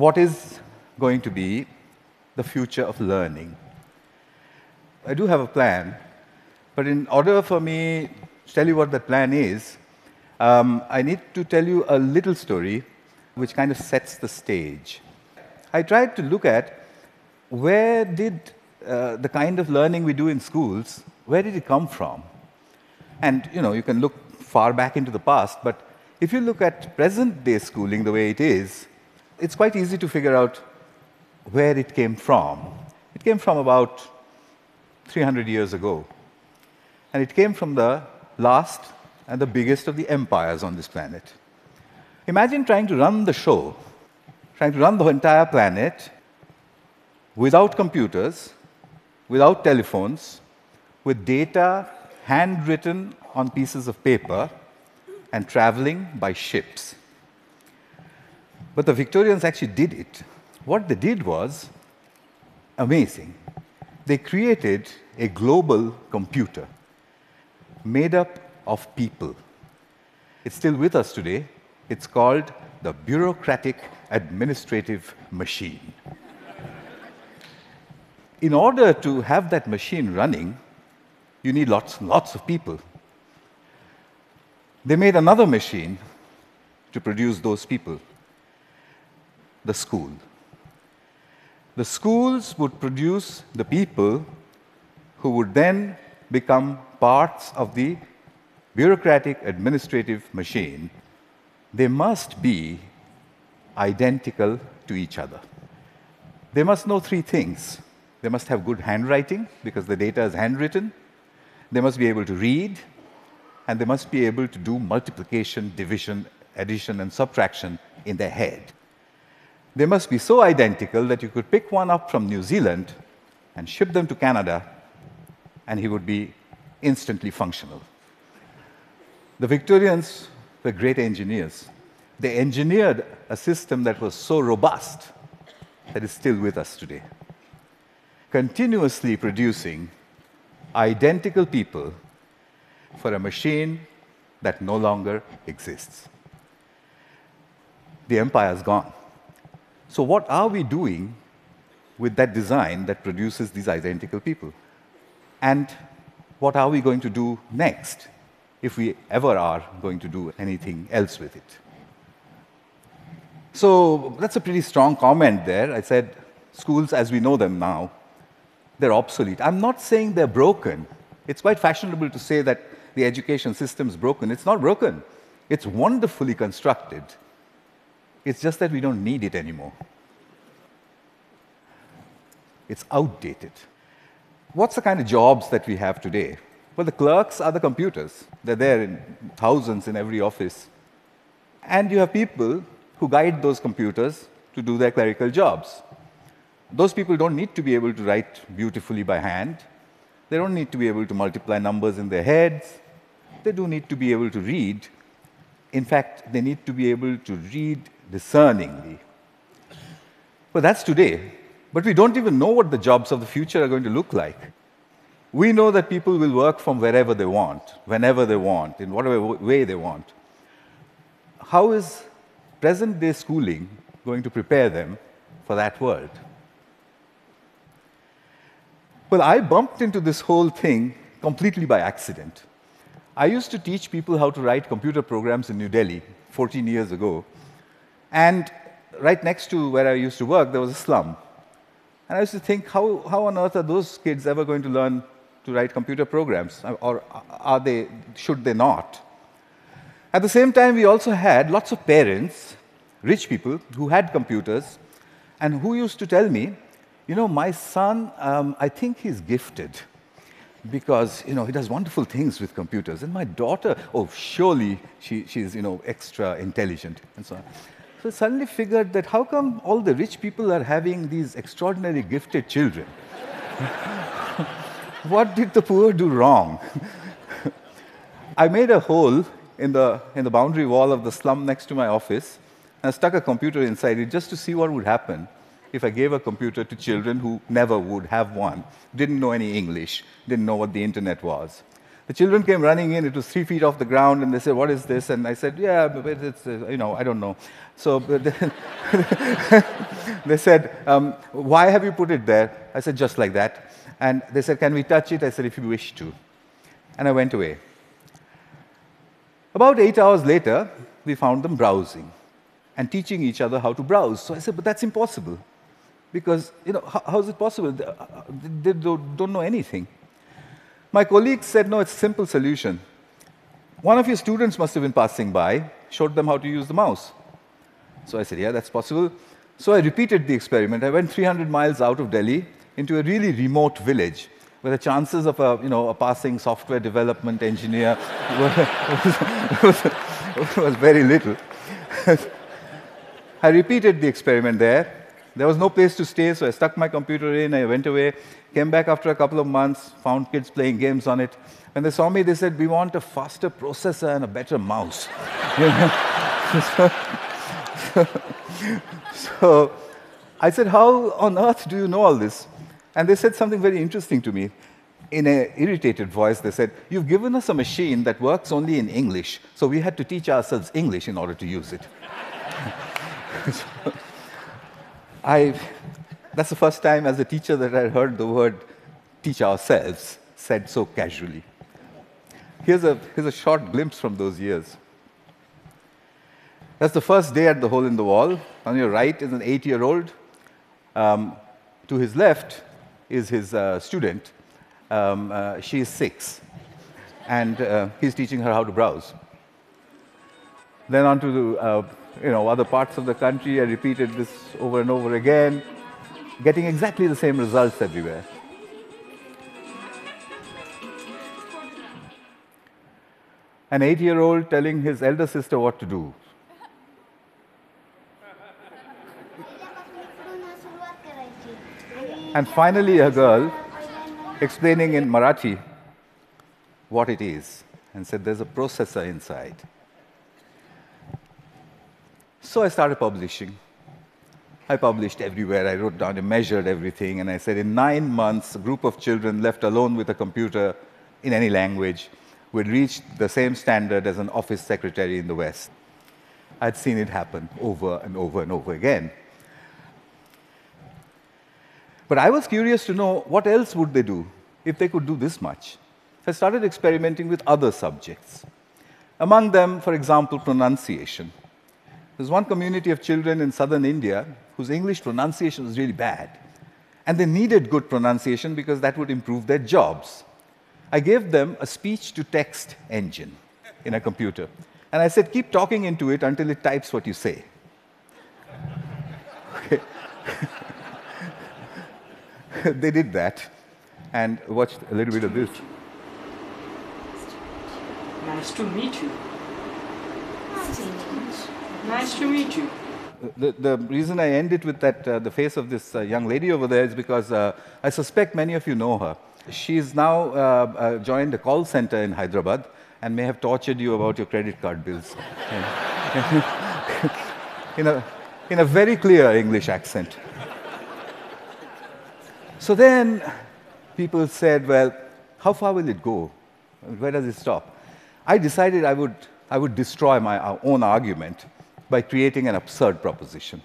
what is going to be the future of learning. I do have a plan, but in order for me to tell you what that plan is, um, I need to tell you a little story which kind of sets the stage. I tried to look at where did uh, the kind of learning we do in schools, where did it come from? And you know, you can look far back into the past, but if you look at present day schooling the way it is, it's quite easy to figure out where it came from. It came from about 300 years ago. And it came from the last and the biggest of the empires on this planet. Imagine trying to run the show, trying to run the entire planet without computers, without telephones, with data handwritten on pieces of paper and traveling by ships. But the Victorians actually did it. What they did was amazing. They created a global computer made up of people. It's still with us today. It's called the bureaucratic administrative machine. In order to have that machine running, you need lots and lots of people. They made another machine to produce those people the school. The schools would produce the people who would then become parts of the bureaucratic administrative machine. They must be identical to each other. They must know three things. They must have good handwriting because the data is handwritten. They must be able to read, and they must be able to do multiplication, division, addition, and subtraction in their head. They must be so identical that you could pick one up from New Zealand and ship them to Canada, and he would be instantly functional. The Victorians were great engineers. They engineered a system that was so robust that is still with us today, continuously producing identical people for a machine that no longer exists. The empire is gone. So, what are we doing with that design that produces these identical people? And what are we going to do next if we ever are going to do anything else with it? So, that's a pretty strong comment there. I said, schools as we know them now, they're obsolete. I'm not saying they're broken. It's quite fashionable to say that the education system is broken. It's not broken, it's wonderfully constructed. It's just that we don't need it anymore. It's outdated. What's the kind of jobs that we have today? Well, the clerks are the computers. They're there in thousands in every office. And you have people who guide those computers to do their clerical jobs. Those people don't need to be able to write beautifully by hand. They don't need to be able to multiply numbers in their heads. They do need to be able to read. In fact, they need to be able to read discerningly. Well, that's today. But we don't even know what the jobs of the future are going to look like. We know that people will work from wherever they want, whenever they want, in whatever way they want. How is present day schooling going to prepare them for that world? Well, I bumped into this whole thing completely by accident. I used to teach people how to write computer programs in New Delhi 14 years ago. And right next to where I used to work, there was a slum. And I used to think, how, how on earth are those kids ever going to learn to write computer programs? Or are they, should they not? At the same time, we also had lots of parents, rich people, who had computers, and who used to tell me, you know, my son, um, I think he's gifted because, you know, he does wonderful things with computers. And my daughter, oh, surely she, she's, you know, extra intelligent and so on. So suddenly figured that how come all the rich people are having these extraordinarily gifted children? what did the poor do wrong? I made a hole in the, in the boundary wall of the slum next to my office and I stuck a computer inside it just to see what would happen if I gave a computer to children who never would have one, didn't know any English, didn't know what the internet was. The children came running in. It was three feet off the ground, and they said, "What is this?" And I said, "Yeah, but it's uh, you know, I don't know." So they said, um, "Why have you put it there?" I said, "Just like that." And they said, "Can we touch it?" I said, "If you wish to." And I went away. About eight hours later, we found them browsing and teaching each other how to browse. So I said, "But that's impossible." Because, you know, how, how is it possible? They, they don't, don't know anything. My colleagues said, no, it's a simple solution. One of your students must have been passing by, showed them how to use the mouse. So I said, yeah, that's possible. So I repeated the experiment. I went 300 miles out of Delhi into a really remote village where the chances of a, you know, a passing software development engineer was, was, was very little. I repeated the experiment there, there was no place to stay, so I stuck my computer in, I went away, came back after a couple of months, found kids playing games on it. When they saw me, they said, We want a faster processor and a better mouse. so, so I said, How on earth do you know all this? And they said something very interesting to me. In an irritated voice, they said, You've given us a machine that works only in English, so we had to teach ourselves English in order to use it. so, I, that's the first time as a teacher that I heard the word teach ourselves said so casually. Here's a, here's a short glimpse from those years. That's the first day at the hole in the wall. On your right is an eight year old. Um, to his left is his uh, student. Um, uh, she is six. And uh, he's teaching her how to browse. Then on to the uh, you know, other parts of the country. I repeated this over and over again, getting exactly the same results everywhere. An eight year old telling his elder sister what to do. And finally, a girl explaining in Marathi what it is and said, There's a processor inside. So I started publishing. I published everywhere. I wrote down, I measured everything, and I said in nine months, a group of children left alone with a computer in any language would reach the same standard as an office secretary in the West. I'd seen it happen over and over and over again. But I was curious to know what else would they do if they could do this much. I started experimenting with other subjects. Among them, for example, pronunciation. There's one community of children in southern India whose English pronunciation was really bad. And they needed good pronunciation because that would improve their jobs. I gave them a speech to text engine in a computer. And I said, keep talking into it until it types what you say. Okay. they did that and watched a little bit of this. Nice to meet you. Nice to meet you. The, the reason I end it with that, uh, the face of this uh, young lady over there is because uh, I suspect many of you know her. She's now uh, uh, joined a call center in Hyderabad and may have tortured you about your credit card bills. in, a, in a very clear English accent. So then people said, well, how far will it go? Where does it stop? I decided I would, I would destroy my own argument by creating an absurd proposition.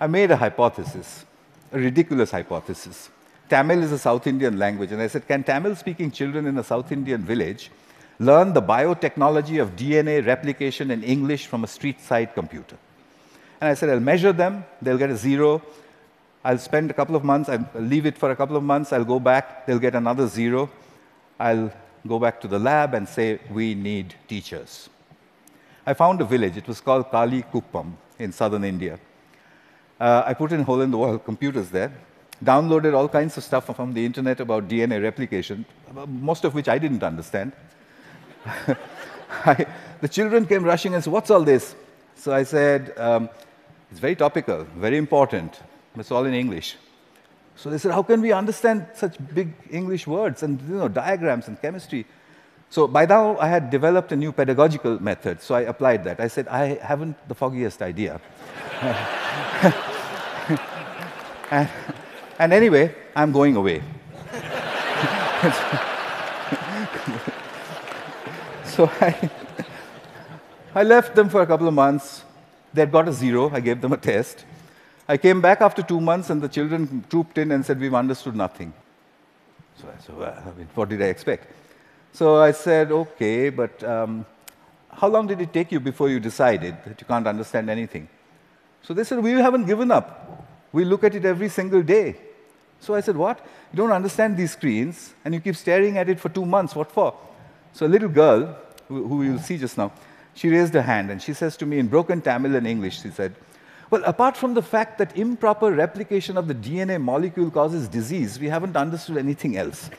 I made a hypothesis, a ridiculous hypothesis. Tamil is a South Indian language, and I said, can Tamil speaking children in a South Indian village learn the biotechnology of DNA replication in English from a street side computer? And I said, I'll measure them, they'll get a zero. I'll spend a couple of months, I'll leave it for a couple of months, I'll go back, they'll get another zero. I'll go back to the lab and say, we need teachers. I found a village. It was called Kalikuppam in southern India. Uh, I put in hole in the wall computers there, downloaded all kinds of stuff from the internet about DNA replication, most of which I didn't understand. I, the children came rushing and said, What's all this? So I said, um, It's very topical, very important. It's all in English. So they said, How can we understand such big English words and you know, diagrams and chemistry? So by now, I had developed a new pedagogical method, so I applied that. I said, I haven't the foggiest idea. and, and, anyway, I'm going away. so I, I left them for a couple of months. They'd got a zero. I gave them a test. I came back after two months, and the children trooped in and said, We've understood nothing. So I said, Well, I mean, what did I expect? So I said, Okay, but um, how long did it take you before you decided that you can't understand anything? So they said, We haven't given up. We look at it every single day. So I said, What? You don't understand these screens, and you keep staring at it for two months. What for? So a little girl, who, who you'll see just now, she raised her hand and she says to me in broken Tamil and English, she said, Well, apart from the fact that improper replication of the DNA molecule causes disease, we haven't understood anything else.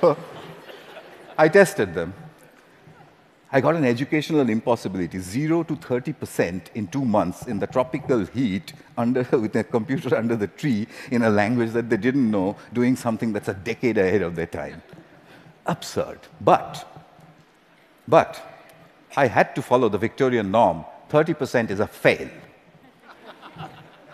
so, I tested them. I got an educational impossibility, 0 to 30% in two months in the tropical heat under, with a computer under the tree in a language that they didn't know, doing something that's a decade ahead of their time. Absurd. But, but, I had to follow the Victorian norm 30% is a fail.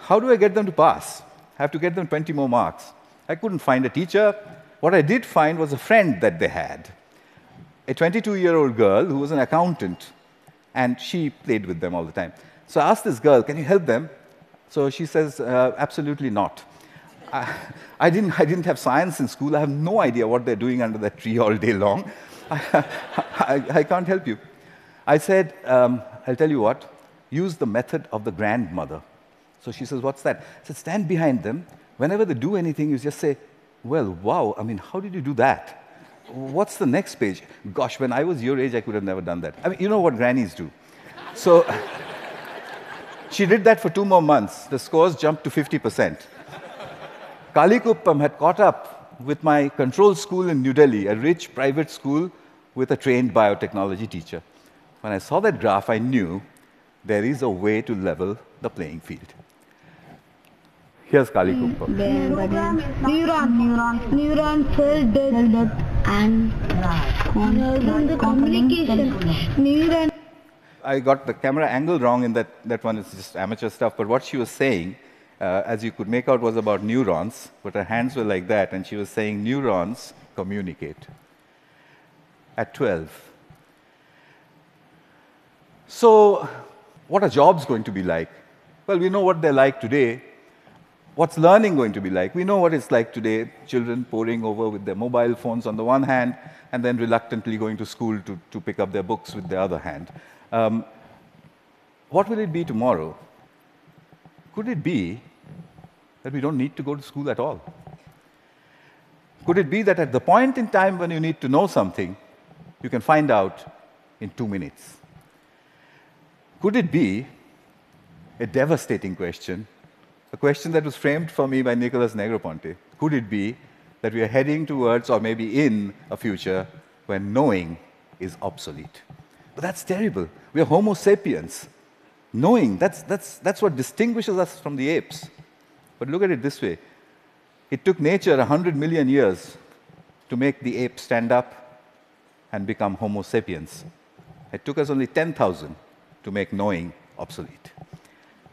How do I get them to pass? I have to get them 20 more marks. I couldn't find a teacher. What I did find was a friend that they had a 22 year old girl who was an accountant, and she played with them all the time. So I asked this girl, Can you help them? So she says, uh, Absolutely not. I, I, didn't, I didn't have science in school. I have no idea what they're doing under that tree all day long. I, I, I can't help you. I said, um, I'll tell you what, use the method of the grandmother. So she says, What's that? I said, Stand behind them. Whenever they do anything, you just say, Well, wow, I mean, how did you do that? what's the next page? Gosh, when I was your age, I could have never done that. I mean, you know what grannies do. So she did that for two more months. The scores jumped to 50%. Kalikuppam had caught up with my control school in New Delhi, a rich private school with a trained biotechnology teacher. When I saw that graph, I knew there is a way to level the playing field. Here's Kalikuppam. Mm, neuron, neuron, neuron cell death, and the communication. Neuron. I got the camera angle wrong in that, that one it's just amateur stuff, but what she was saying, uh, as you could make out, was about neurons, but her hands were like that, and she was saying neurons communicate. At 12. So, what are jobs going to be like? Well, we know what they're like today. What's learning going to be like? We know what it's like today children poring over with their mobile phones on the one hand, and then reluctantly going to school to, to pick up their books with the other hand. Um, what will it be tomorrow? Could it be that we don't need to go to school at all? Could it be that at the point in time when you need to know something, you can find out in two minutes? Could it be a devastating question a question that was framed for me by Nicholas Negroponte. Could it be that we are heading towards, or maybe in, a future when knowing is obsolete? But that's terrible. We are Homo sapiens. Knowing, that's, that's, that's what distinguishes us from the apes. But look at it this way it took nature 100 million years to make the ape stand up and become Homo sapiens. It took us only 10,000 to make knowing obsolete.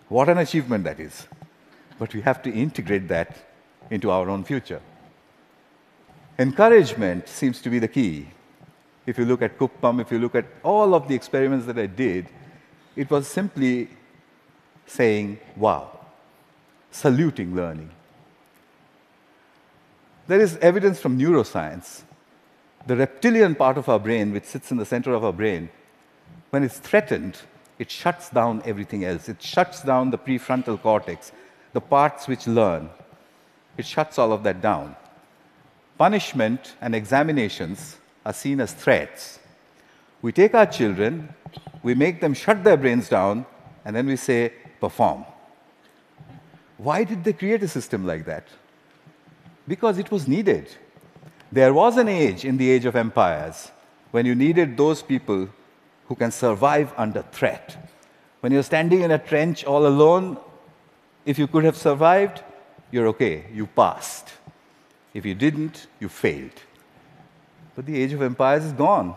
What an achievement that is but we have to integrate that into our own future. Encouragement seems to be the key. If you look at Kuppam, if you look at all of the experiments that I did, it was simply saying, wow, saluting learning. There is evidence from neuroscience. The reptilian part of our brain, which sits in the center of our brain, when it's threatened, it shuts down everything else. It shuts down the prefrontal cortex the parts which learn. It shuts all of that down. Punishment and examinations are seen as threats. We take our children, we make them shut their brains down, and then we say, perform. Why did they create a system like that? Because it was needed. There was an age in the age of empires when you needed those people who can survive under threat. When you're standing in a trench all alone, if you could have survived, you're okay, you passed. If you didn't, you failed. But the age of empires is gone.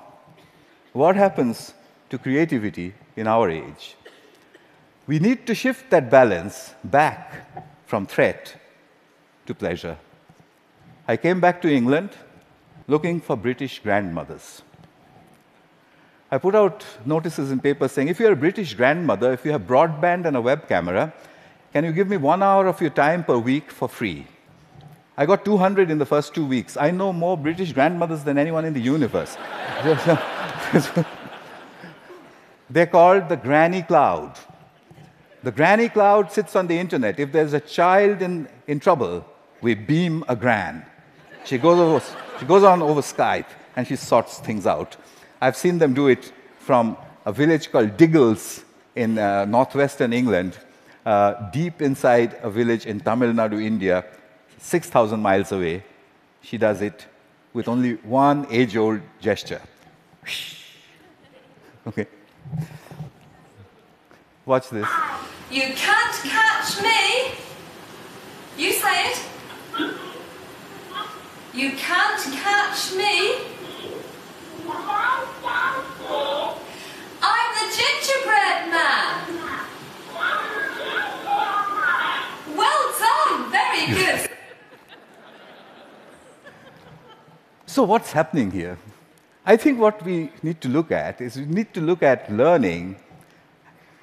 What happens to creativity in our age? We need to shift that balance back from threat to pleasure. I came back to England looking for British grandmothers. I put out notices in papers saying, if you're a British grandmother, if you have broadband and a web camera, can you give me one hour of your time per week for free? I got 200 in the first two weeks. I know more British grandmothers than anyone in the universe. They're called the granny cloud. The granny cloud sits on the internet. If there's a child in, in trouble, we beam a gran. She goes, over, she goes on over Skype and she sorts things out. I've seen them do it from a village called Diggles in uh, northwestern England, uh, deep inside a village in Tamil Nadu, India, 6,000 miles away. She does it with only one age old gesture. Okay. Watch this. You can't catch me. You say it. You can't catch me. I'm the gingerbread man. Well done. Very good. So, what's happening here? I think what we need to look at is we need to look at learning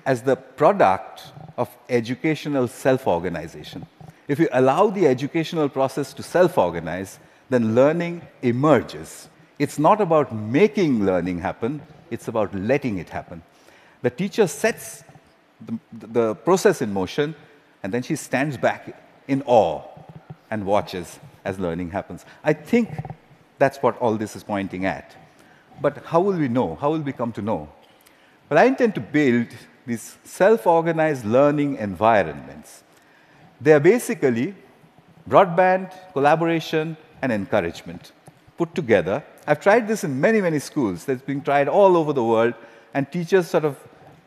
as the product of educational self organization. If you allow the educational process to self organize, then learning emerges. It's not about making learning happen, it's about letting it happen. The teacher sets the, the process in motion, and then she stands back in awe and watches as learning happens. I think that's what all this is pointing at. But how will we know? How will we come to know? Well, I intend to build these self organized learning environments. They are basically broadband, collaboration, and encouragement put together. I've tried this in many, many schools. That's being tried all over the world, and teachers sort of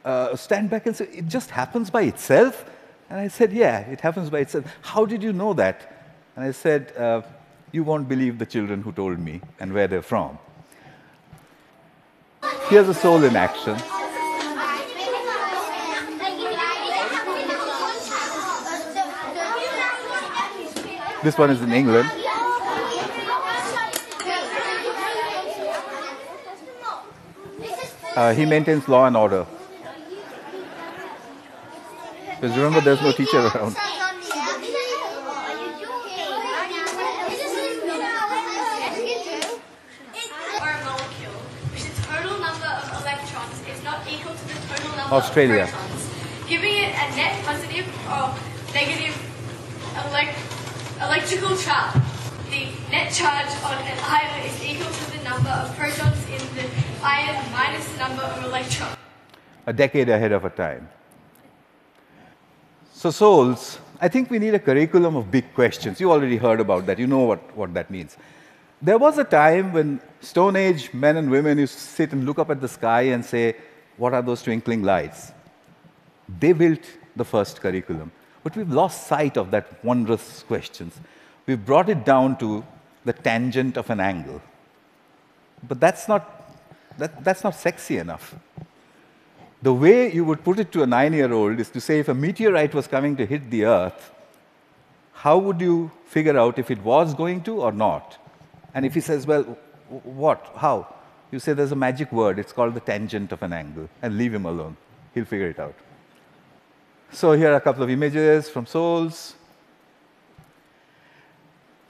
uh, stand back and say, It just happens by itself? And I said, Yeah, it happens by itself. How did you know that? And I said, uh, You won't believe the children who told me and where they're from. Here's a SOLE in action. This one is in England. Uh, he maintains law and order. Because remember, there's no teacher around. or a molecule, which the total number of electrons is not equal to the total number Australia. giving it a net positive or negative electrical charge. The net charge on an ion is equal to the number of protons in the ion minus the number of electrons. a decade ahead of our time. So, SOLEs, I think we need a curriculum of big questions. You already heard about that, you know what, what that means. There was a time when Stone Age men and women used to sit and look up at the sky and say, What are those twinkling lights? They built the first curriculum. But we've lost sight of that wondrous questions. We've brought it down to the tangent of an angle. But that's not, that, that's not sexy enough. The way you would put it to a nine year old is to say if a meteorite was coming to hit the earth, how would you figure out if it was going to or not? And if he says, well, what? How? You say there's a magic word, it's called the tangent of an angle, and leave him alone. He'll figure it out. So here are a couple of images from SOLEs.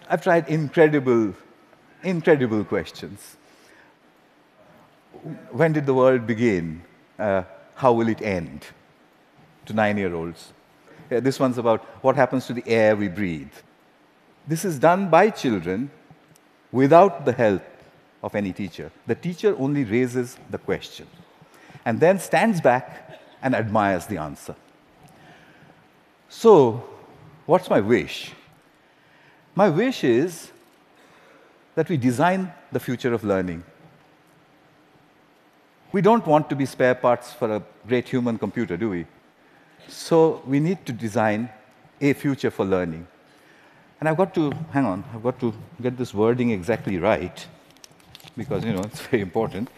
I've tried incredible, incredible questions. When did the world begin? Uh, how will it end? To nine year olds. Yeah, this one's about what happens to the air we breathe. This is done by children without the help of any teacher. The teacher only raises the question and then stands back and admires the answer. So, what's my wish? My wish is that we design the future of learning. We don't want to be spare parts for a great human computer, do we? So we need to design a future for learning. And I've got to, hang on, I've got to get this wording exactly right because, you know, it's very important.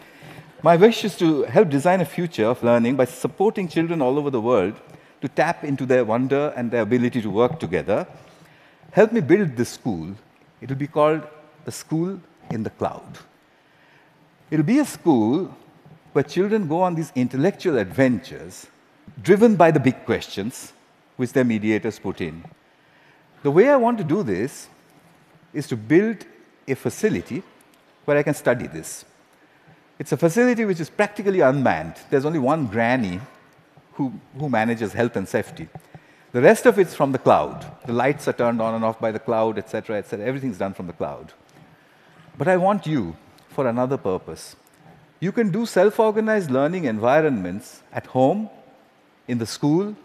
My wish is to help design a future of learning by supporting children all over the world to tap into their wonder and their ability to work together help me build this school. It will be called a school in the cloud. It'll be a school where children go on these intellectual adventures driven by the big questions which their mediators put in. The way I want to do this is to build a facility where I can study this. It's a facility which is practically unmanned. There's only one granny who, who manages health and safety. The rest of it's from the cloud. The lights are turned on and off by the cloud, etc., etc. Everything's done from the cloud. But I want you for another purpose. You can do self organized learning environments at home, in the school,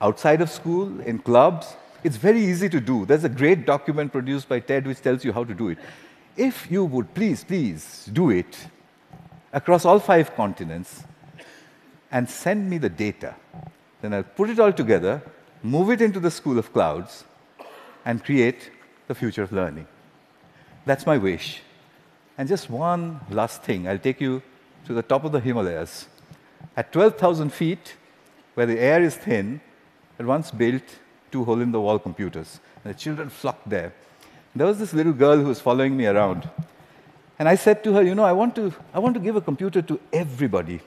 outside of school, in clubs. It's very easy to do. There's a great document produced by TED which tells you how to do it. If you would please, please do it across all five continents and send me the data, then I'll put it all together, move it into the School of Clouds, and create the future of learning. That's my wish. And just one last thing I'll take you to the top of the Himalayas. At 12,000 feet, where the air is thin, I once built two hole in the wall computers. And the children flocked there. There was this little girl who was following me around. And I said to her, You know, I want to, I want to give a computer to everybody,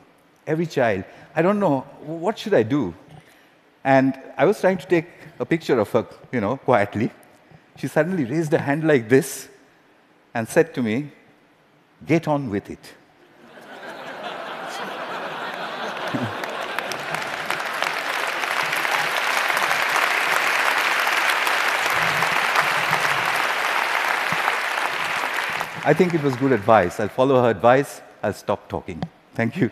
every child. I don't know, what should I do? And I was trying to take a picture of her, you know, quietly. She suddenly raised a hand like this and said to me, Get on with it. I think it was good advice. I'll follow her advice. I'll stop talking. Thank you.